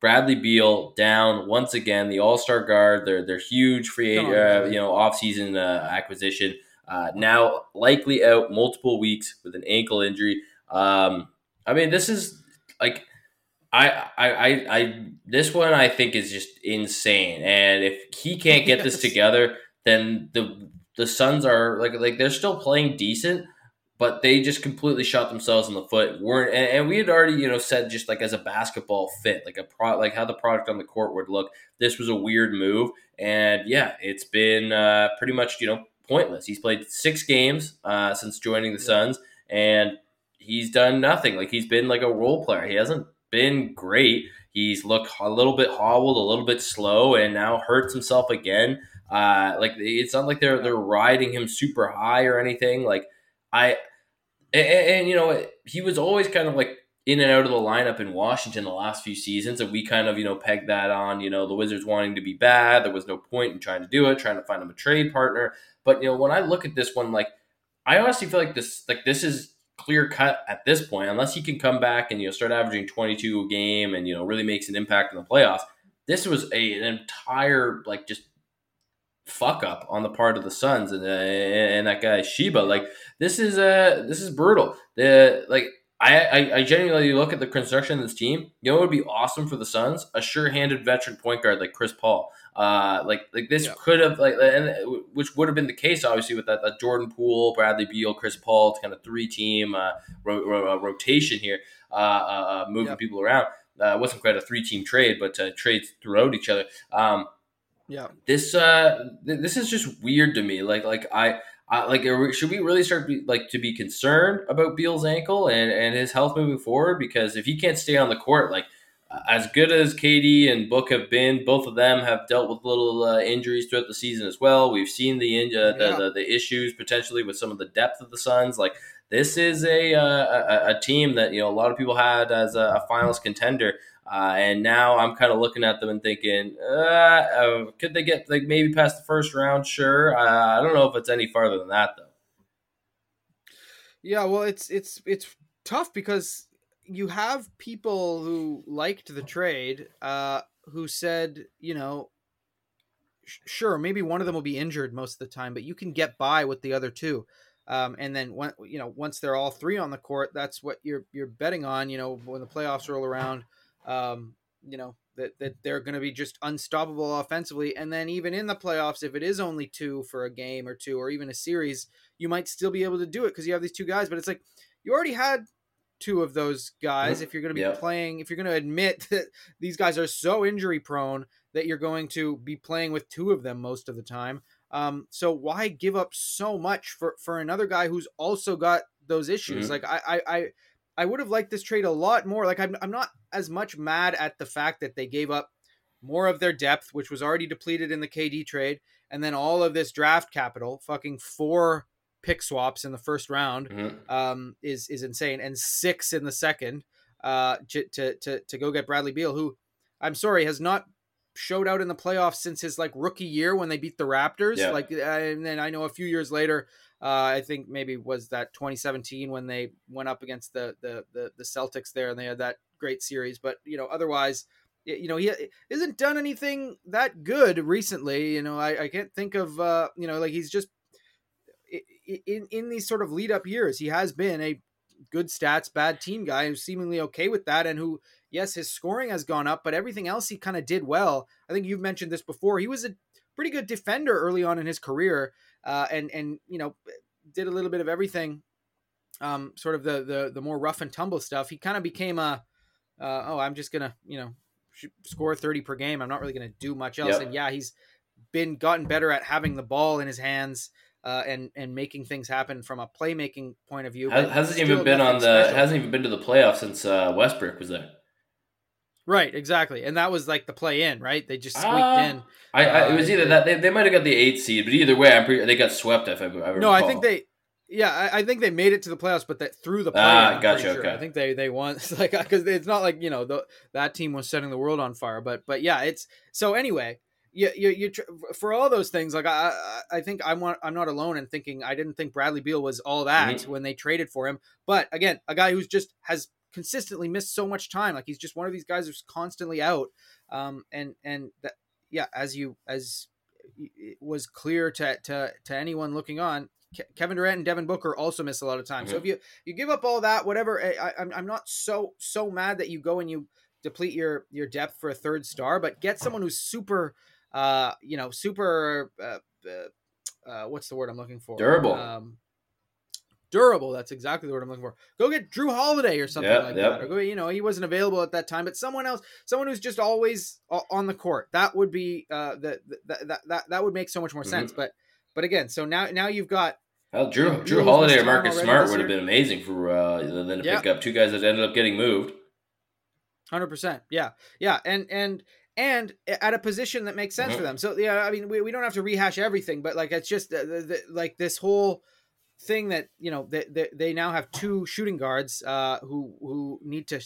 Bradley Beal down once again. The All Star guard, their their huge free, uh, you know, offseason uh, acquisition. Uh, now likely out multiple weeks with an ankle injury. Um, I mean, this is like I, I, I, I, this one I think is just insane. And if he can't get yes. this together, then the the Suns are like like they're still playing decent, but they just completely shot themselves in the foot. weren't and, and, we had already you know said just like as a basketball fit, like a pro, like how the product on the court would look. This was a weird move, and yeah, it's been uh, pretty much you know pointless. He's played six games uh, since joining the Suns, and he's done nothing. Like he's been like a role player. He hasn't been great. He's looked a little bit hobbled, a little bit slow, and now hurts himself again. Uh, like it's not like they're they're riding him super high or anything. Like I, and, and you know he was always kind of like in and out of the lineup in Washington the last few seasons, and we kind of you know pegged that on you know the Wizards wanting to be bad. There was no point in trying to do it, trying to find him a trade partner. But you know when I look at this one, like I honestly feel like this like this is clear cut at this point, unless he can come back and you know start averaging twenty two a game and you know really makes an impact in the playoffs. This was a, an entire like just fuck up on the part of the Suns and, uh, and that guy Ishbia. Like this is uh this is brutal. The like I, I, I genuinely look at the construction of this team. You know, it would be awesome for the Suns, a sure-handed veteran point guard like Chris Paul. Uh, like like this yeah. could have like, and which would have been the case obviously with that, that Jordan Poole, Bradley Beal, Chris Paul, kind of three-team uh, ro- ro- uh, rotation here, uh, uh, uh moving yeah. people around. Uh, it wasn't quite a three-team trade, but trades throughout each other. Um, yeah, this uh, th- this is just weird to me. Like like I uh, like, should we really start be, like to be concerned about Beal's ankle and, and his health moving forward? Because if he can't stay on the court, like as good as KD and Book have been, both of them have dealt with little uh, injuries throughout the season as well. We've seen the, uh, yeah. the, the, the issues potentially with some of the depth of the Suns. Like this is a, uh, a, a team that you know a lot of people had as a, a finals contender. Uh, and now I'm kind of looking at them and thinking, uh, uh, could they get like maybe past the first round? Sure. Uh, I don't know if it's any farther than that though. Yeah, well, it's it's it's tough because you have people who liked the trade, uh, who said, you know, sure, maybe one of them will be injured most of the time, but you can get by with the other two. Um, and then when you know once they're all three on the court, that's what you're you're betting on. You know when the playoffs roll around, um, you know that that they're going to be just unstoppable offensively. And then even in the playoffs, if it is only two for a game or two or even a series, you might still be able to do it because you have these two guys. But it's like you already had two of those guys. If you're going to be yeah. playing, if you're going to admit that these guys are so injury prone that you're going to be playing with two of them most of the time. Um, so why give up so much for for another guy who's also got those issues? Mm-hmm. Like I, I, I I would have liked this trade a lot more. Like I'm I'm not as much mad at the fact that they gave up more of their depth, which was already depleted in the KD trade, and then all of this draft capital, fucking four pick swaps in the first round, Mhm. um, is is insane, and six in the second, uh, to to to, to go get Bradley Beal, who I'm sorry has not showed out in the playoffs since his like rookie year when they beat the Raptors. Yeah. Like, and then I know a few years later, uh, I think maybe was that 2017 when they went up against the the the, the Celtics there and they had that great series. But you know, otherwise, you know, he isn't done anything that good recently. You know, I, I can't think of uh, you know, like he's just in in these sort of lead up years, he has been a good stats, bad team guy who's seemingly okay with that, and who, yes, his scoring has gone up, but everything else he kind of did well. I think you've mentioned this before. He was a pretty good defender early on in his career, uh, and and you know did a little bit of everything. Um, sort of the the the more rough and tumble stuff. He kind of became a, uh, oh, I'm just gonna you know score 30 per game. I'm not really gonna do much else. Yep. And yeah, he's been gotten better at having the ball in his hands. Uh, and and making things happen from a playmaking point of view. Hasn't even been on the special. hasn't even been to the playoffs since uh, Westbrook was there. Right, exactly, and that was like the play in, right? They just squeaked Ah, in. I, I it was Uh, either that they, they might have got the eighth seed, but either way, I'm pretty, they got swept. If I, I No, I think they, yeah, I, I think they made it to the playoffs, but that through the play. Ah, gotcha, sure. okay. I think they they won. It's like because it's not like you know the, that team was setting the world on fire, but but yeah, it's so anyway. You, you, you tr- for all those things like I I I think I'm not, I'm not alone in thinking I didn't think Bradley Beal was all that Mhm. when they traded for him but again a guy who's just has consistently missed so much time like he's just one of these guys who's constantly out um and and that yeah as you as it was clear to to to anyone looking on Kevin Durant and Devin Booker also miss a lot of time. So Mhm. if you you give up all that, whatever, I, I, I'm I'm not so so mad that you go and you deplete your your depth for a third star, but get someone who's super, uh, you know, super, uh, uh, uh what's the word I'm looking for? Durable. Um, durable. That's exactly the word I'm looking for. Go get Jrue Holiday or something Yep, like yep. that. Or go, you know, he wasn't available at that time, but someone else, someone who's just always on the court. That would be uh that that that that, would make so much more sense. Mm-hmm. But but again, so now now you've got Hell, Jrue Jrue Holiday or Marcus Smart would have been amazing for uh, than to pick up two guys that ended up getting moved. Hundred percent. Yeah, yeah, and and and at a position that makes sense Mhm. for them. So yeah, I mean, we, we don't have to rehash everything, but like it's just uh, the, the, like this whole thing that you know they, they, they now have two shooting guards uh, who who need to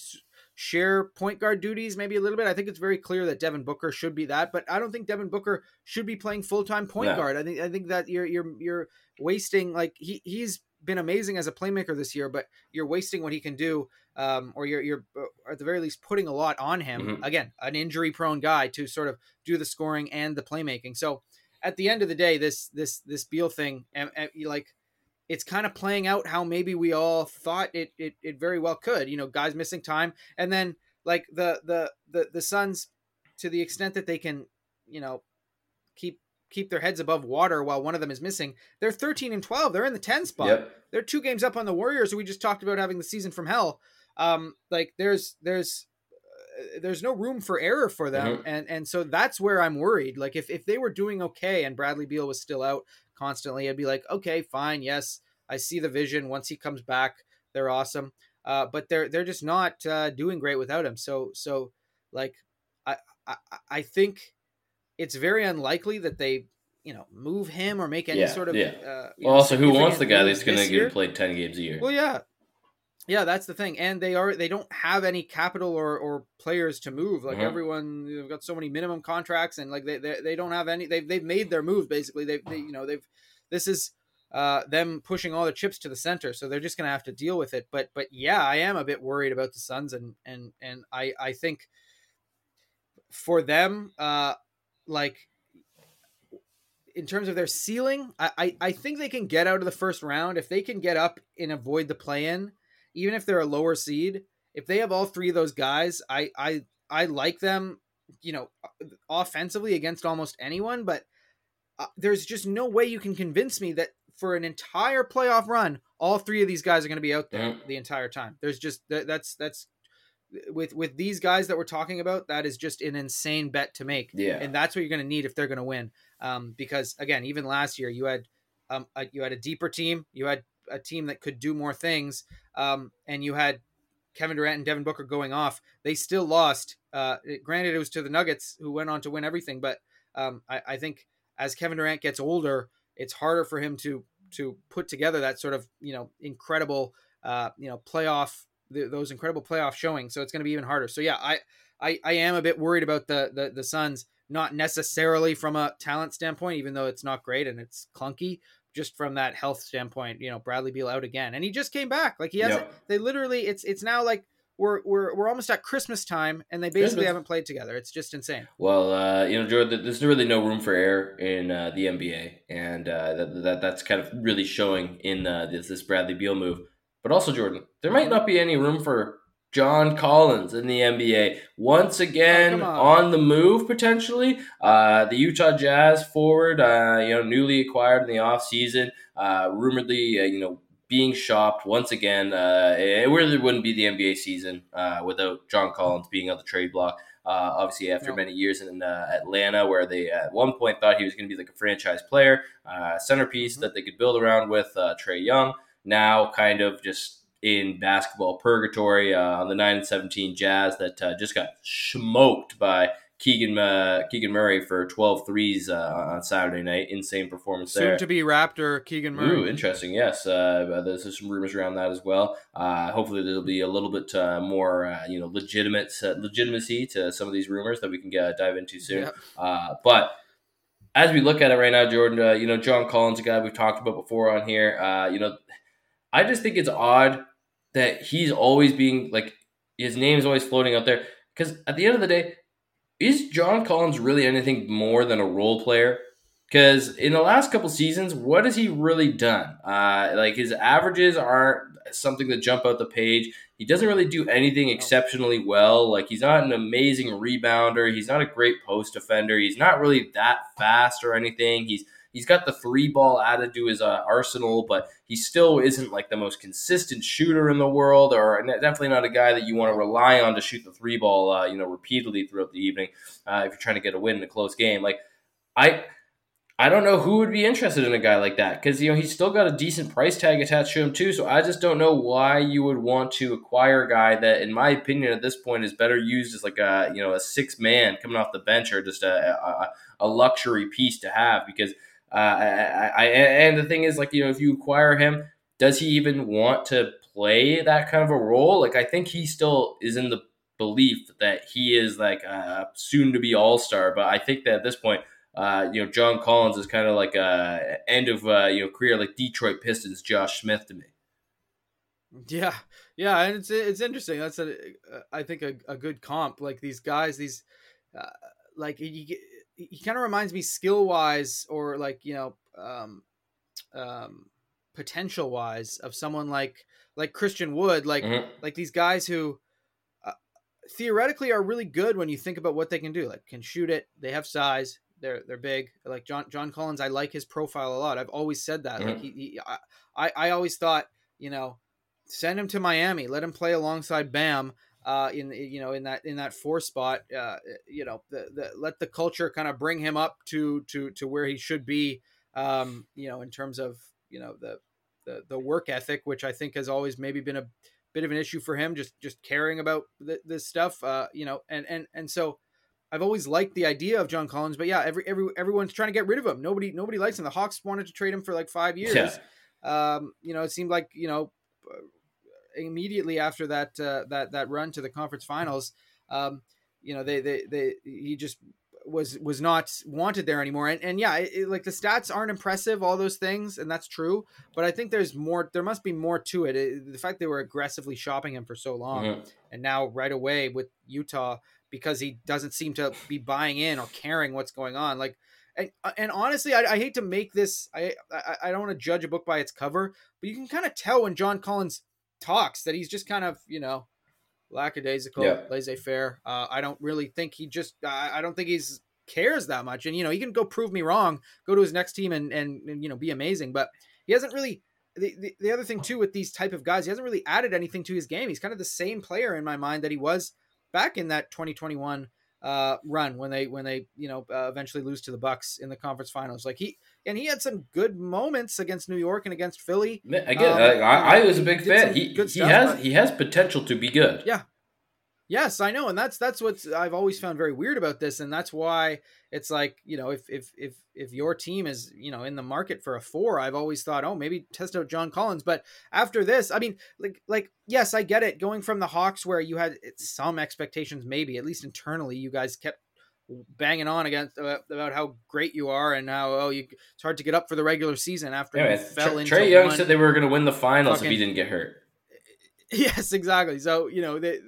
share point guard duties maybe a little bit. I think it's very clear that Devin Booker should be that, but I don't think Devin Booker should be playing full time point No. guard. I think I think that you're you're you're wasting like he he's been amazing as a playmaker this year, but you're wasting what he can do um, or you're you're uh, at the very least putting a lot on him. Mhm. Again, an injury prone guy to sort of do the scoring and the playmaking. So at the end of the day, this this this Beal thing, and, and like, it's kind of playing out how maybe we all thought it, it it very well could. You know, guys missing time, and then like the the the the Suns, to the extent that they can, you know, keep keep their heads above water while one of them is missing. They're 13 and 12. They're in the 10 spot Yep. they're two games up on the Warriors, who we just talked about having the season from hell. Um, like there's there's uh, there's no room for error for them, Mhm. and and so that's where I'm worried. Like if if they were doing okay and Bradley Beal was still out constantly, I'd be like, okay, fine, yes, I see the vision. Once he comes back, they're awesome. Uh, but they're they're just not uh, doing great without him. So so like I I, I think it's very unlikely that they you know move him or make any Yeah, sort of yeah. uh, Well, know, also, who wants the guy that's going to get played ten games a year? Well, yeah, yeah, that's the thing, and they are they don't have any capital or, or players to move. Like Mhm. everyone, they've got so many minimum contracts, and like they, they they don't have any. They've they've made their move basically. They've they, you know they've this is uh them pushing all the chips to the center, so they're just gonna have to deal with it. But but yeah, I am a bit worried about the Suns, and and and I I think for them, uh, like in terms of their ceiling, I, I, I think they can get out of the first round if they can get up and avoid the play in, even if they're a lower seed. If they have all three of those guys, I I I like them, you know, offensively against almost anyone. But uh, there's just no way you can convince me that for an entire playoff run, all three of these guys are going to be out there Mhm. the entire time. There's just that, that's that's with with these guys that we're talking about. That is just an insane bet to make Yeah. and that's what you're going to need if they're going to win. Um, because again, even last year you had um, a, you had a deeper team, you had a team that could do more things, um, and you had Kevin Durant and Devin Booker going off, they still lost. Uh, granted, it was to the Nuggets who went on to win everything, but um, I, I think as Kevin Durant gets older, it's harder for him to to put together that sort of you know incredible uh, you know playoff th- those incredible playoff showings. So it's going to be even harder. So yeah, I, I I am a bit worried about the the the Suns, not necessarily from a talent standpoint, even though it's not great and it's clunky. Just from that health standpoint, you know, Bradley Beal out again, and he just came back. Like he hasn't. Yep. They literally, it's it's now like we're we're we're almost at Christmas time, and they basically Christmas. haven't played together. It's just insane. Well, uh, you know, Jordan, there's really no room for error in uh, the NBA, and uh, that, that that's kind of really showing in uh, this this Bradley Beal move. But also, Jordan, there might not be any room for John Collins in the NBA once again oh, on. on. the move potentially. Uh, the Utah Jazz forward, uh, you know, newly acquired in the offseason, uh, rumoredly, uh, you know, being shopped once again. Uh, it really wouldn't be the NBA season uh, without John Collins being on the trade block. Uh, obviously, after many years in uh, Atlanta, where they at one point thought he was going to be like a franchise player, uh, centerpiece mm-hmm. that they could build around with uh, Trae Young. Now, kind of just in basketball purgatory on the nine and seventeen Jazz that just got smoked by Keegan uh, Keegan Murray for 12 threes uh, on Saturday night. Insane performance Soon there. to be Raptor Keegan Murray. Ooh, interesting. Yes, uh, there's some rumors around that as well. Uh, hopefully, there'll be a little bit uh, more uh, you know legitimate legitimacy to some of these rumors that we can get, dive into soon. But as we look at it right now, Jordan, you know John Collins, a guy we've talked about before on here. you know, I just think it's odd that he's always being like his name is always floating out there because at the end of the day is John Collins really anything more than a role player? Because in the last couple seasons, what has he really done? Uh, like his averages aren't something that jump out the page. He doesn't really do anything exceptionally well. Like he's not an amazing rebounder. He's not a great post defender. He's not really that fast or anything. He's he's got the three ball added to his uh, arsenal, but he still isn't like the most consistent shooter in the world, or definitely not a guy that you want to rely on to shoot the three ball, uh, you know, repeatedly throughout the evening uh, if you're trying to get a win in a close game. Like I. I don't know who would be interested in a guy like that because you know he's still got a decent price tag attached to him too. So I just don't know why you would want to acquire a guy that, in my opinion, at this point is better used as like a you know a six man coming off the bench or just a, a, a luxury piece to have because uh, I, I, and the thing is, like, you know, if you acquire him, does he even want to play that kind of a role? Like, I think he still is in the belief that he is like a soon to be all star. But I think that at this point, uh, you know, John Collins is kind of like a end of uh, you know career like Detroit Pistons Josh Smith to me. Yeah, yeah, and it's it's interesting. That's a I think a, a good comp. Like these guys, these uh, like you get he kind of reminds me skill wise or like you know um um potential wise of someone like like Christian Wood like mm-hmm. like these guys who uh, theoretically are really good when you think about what they can do like can shoot it they have size they're they're big like John John Collins I like his profile a lot I've always said that mm-hmm. like he, he I I always thought you know send him to Miami let him play alongside Bam uh, in you know in that in that four spot. Uh, you know, the, the, let the culture kind of bring him up to to to where he should be. Um, you know, in terms of you know the, the the work ethic, which I think has always maybe been a bit of an issue for him, just just caring about th- this stuff. Uh, you know, and and and so. I've always liked the idea of John Collins, but yeah, every every everyone's trying to get rid of him. Nobody nobody likes him. The Hawks wanted to trade him for like five years. Yeah. Um, you know, it seemed like you know immediately after that uh, that that run to the conference finals, um, you know, they they they he just was was not wanted there anymore. And and yeah, it, like the stats aren't impressive, all those things, and that's true. But I think there's more. There must be more to it. it the fact they were aggressively shopping him for so long, mm-hmm. and now right away with Utah because he doesn't seem to be buying in or caring what's going on, like. And, and honestly, I, I hate to make this. I, I I don't want to judge a book by its cover, but you can kind of tell when John Collins talks that he's just kind of you know lackadaisical, yeah. laissez faire. Uh, I don't really think he just. I don't think he's cares that much. And you know, he can go prove me wrong, go to his next team and and, and you know be amazing. But he hasn't really. The, the, the other thing too with these type of guys, he hasn't really added anything to his game. He's kind of the same player in my mind that he was back in that 2021 uh, run when they when they you know uh, eventually lose to the Bucks in the conference finals. Like he and he had some good moments against New York and against Philly. Again, um, I, I, was a big fan. He, he stuff, has he has potential to be good. Yeah, Yes, I know, and that's that's what I've always found very weird about this, and that's why it's like you know if if if if your team is you know in the market for a four, I've always thought oh maybe test out John Collins, but after this, I mean like like yes, I get it going from the Hawks where you had some expectations, maybe at least internally, you guys kept banging on against about, about how great you are and how oh you it's hard to get up for the regular season after yeah, fell Trae, into Trae Young said they were going to win the finals fucking, if he didn't get hurt. Yes, exactly. So you know they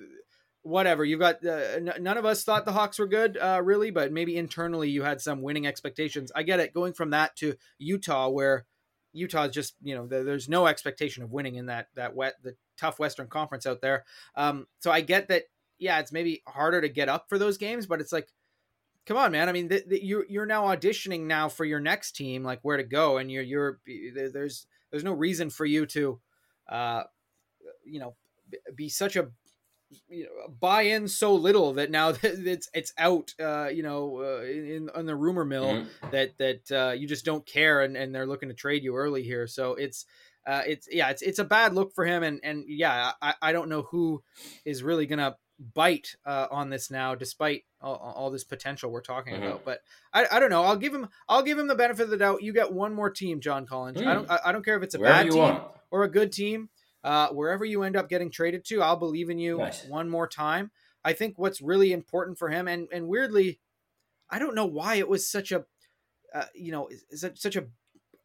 whatever you've got uh, n- none of us thought the hawks were good uh, really but maybe internally you had some winning expectations i get it going from that to utah where utah is just you know the, there's no expectation of winning in that that wet the tough western conference out there um, so i get that yeah it's maybe harder to get up for those games but it's like come on man i mean the, the, you're you're now auditioning now for your next team like where to go and you're you're there's there's no reason for you to uh you know be such a you know buy in so little that now it's it's out uh, you know uh, in, in the rumor mill mm-hmm. that that uh, you just don't care and, and they're looking to trade you early here so it's uh, it's yeah it's it's a bad look for him and and yeah I, I don't know who is really gonna bite uh, on this now despite all, all this potential we're talking mm-hmm. about but I, I don't know I'll give him I'll give him the benefit of the doubt you get one more team John Collins mm. I don't I, I, don't care if it's a Wherever bad team want. or a good team uh, wherever you end up getting traded to, I'll believe in you nice. one more time. I think what's really important for him, and and weirdly, I don't know why it was such a, uh, you know, such a,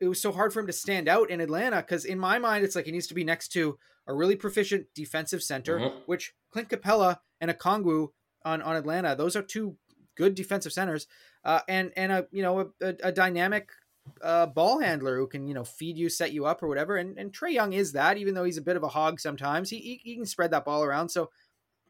it was so hard for him to stand out in Atlanta because in my mind it's like he needs to be next to a really proficient defensive center, mm-hmm. which Clint Capela and a Okongwu on on Atlanta, those are two good defensive centers, uh, and and a you know a, a, a dynamic uh, ball handler who can you know feed you, set you up, or whatever. And and Trae Young is that, even though he's a bit of a hog sometimes. He he, he can spread that ball around. So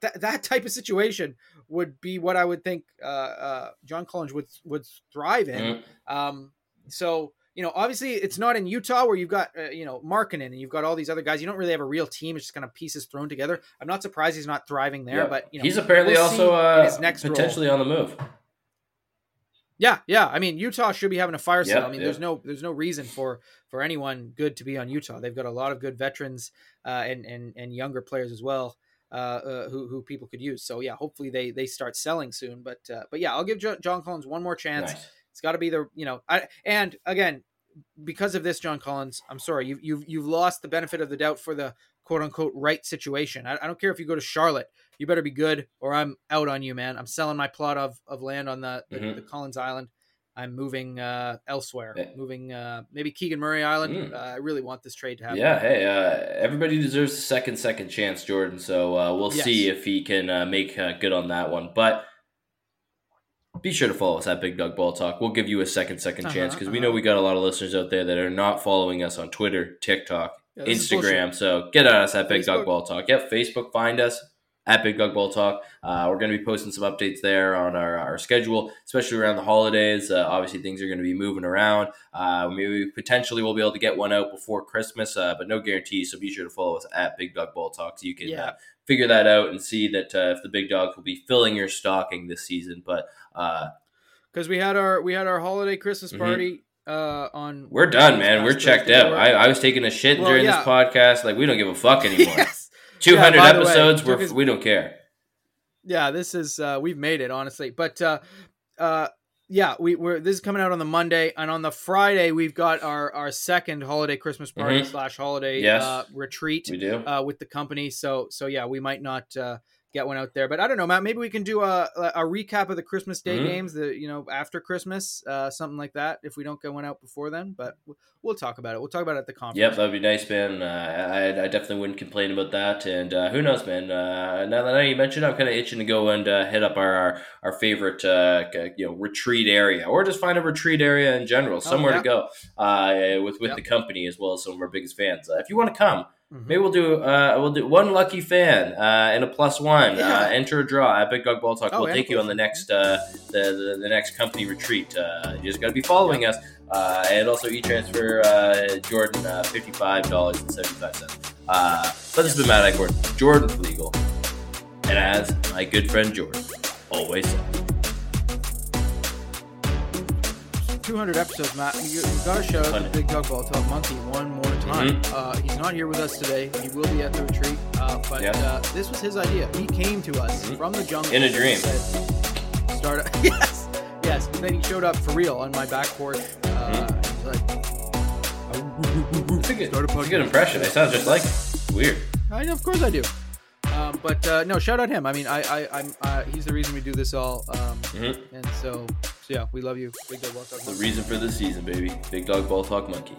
that that type of situation would be what I would think uh, uh, John Collins would would thrive in. Mm-hmm. Um, so you know, obviously it's not in Utah where you've got uh, you know Markkanen and you've got all these other guys. You don't really have a real team. It's just kind of pieces thrown together. I'm not surprised he's not thriving there, yeah. but you know, he's apparently we'll also uh, potentially role. on the move. Yeah, yeah. I mean, Utah should be having a fire sale. I mean, there's no there's no reason for for anyone good to be on Utah. They've got a lot of good veterans uh, and and and younger players as well. Uh, uh, who who people could use. So yeah, hopefully they they start selling soon. But uh, but yeah, I'll give John Collins one more chance. Nice. It's got to be the you know I and again because of this, John Collins, I'm sorry you've you've you've lost the benefit of the doubt for the quote unquote right situation. I, I don't care if you go to Charlotte you better be good or I'm out on you, man. I'm selling my plot of, of land on the, the, mm-hmm. the Collins Island. I'm moving uh, elsewhere, yeah. moving uh, maybe Keegan Murray Island. Mm. Uh, I really want this trade to happen. Yeah, hey, uh, everybody deserves a second, second chance, Jordan. So uh, we'll yes. see if he can uh, make good on that one. But be sure to follow us at Big Dog Ball Talk. We'll give you a second, second uh-huh, chance because uh-huh. we know we got a lot of listeners out there that are not following us on Twitter, TikTok, yeah, Instagram. So get at us at Big Facebook. Dog Ball Talk. Yep, Facebook, find us at Big Dog Ball Talk. Uh, we're going to be posting some updates there on our, our schedule, especially around the holidays. Uh, obviously, things are going to be moving around. Uh, maybe potentially we'll be able to get one out before Christmas, uh, but no guarantees. So be sure to follow us at Big Dog Ball Talk so you can yeah. Uh, figure that out and see that uh, if the big dogs will be filling your stocking this season. But because we had our we had our holiday Christmas mm-hmm. party. Mm-hmm. Uh, on we're done, man. We're checked out. I, I was taking a shit well, during yeah. this podcast. Like we don't give a fuck anymore. yes. 200 yeah, episodes way, we're, we don't care yeah this is uh we've made it honestly but uh uh yeah we we're this is coming out on the monday and on the friday we've got our our second holiday christmas party mm-hmm. slash holiday yes. uh retreat we do uh with the company so so yeah we might not uh get one out there. But I don't know, Matt. Maybe we can do a, a recap of the Christmas Day mm-hmm. games, the you know after Christmas, uh, something like that. If we don't get one out before then, but we'll talk about it. We'll talk about it at the conference. Yep, that'd be nice, man. Uh, I, I definitely wouldn't complain about that. And uh, who knows, man? Uh, now that you mentioned, I'm kind of itching to go and uh, hit up our our, our favorite uh, you know retreat area, or just find a retreat area in general, oh, somewhere oh, yeah. to go with with yep. the company as well as some of our biggest fans. if you want to come. Mm-hmm. Maybe we'll do uh, we'll do one lucky fan uh, and a plus one. Uh, yeah. Uh, enter a draw at Big Dog Ball Talk. Oh, we'll take you on the next uh, the, the, the next company retreat. Uh, you just got to be following yeah. us. Uh, and also e-transfer uh, Jordan uh, fifty five dollars and seventy five cents. Uh, but this has been Matt Gordon, Jordan Legal, and as my good friend Jordan always says. 200 episodes, Matt. You, you got to show the Big Dog Ball Talk Monkey one more time. Mm-hmm. Uh, he's not here with us today. He will be at the retreat, uh, but yep. uh, this was his idea. He came to us mm-hmm. from the jungle in a dream. Said, Start. yes, yes. And then he showed up for real on my back porch. Uh, mm-hmm. like, it's a good, a good impression. It sounds just like him. Weird. I, of course I do. Um, but uh, no, shout out him. I mean, I, I, I'm, uh, he's the reason we do this all. Um, mm-hmm. And so, so, yeah, we love you, Big Dog Ball Talk. The reason for the season, baby. Big Dog Ball Talk Monkey.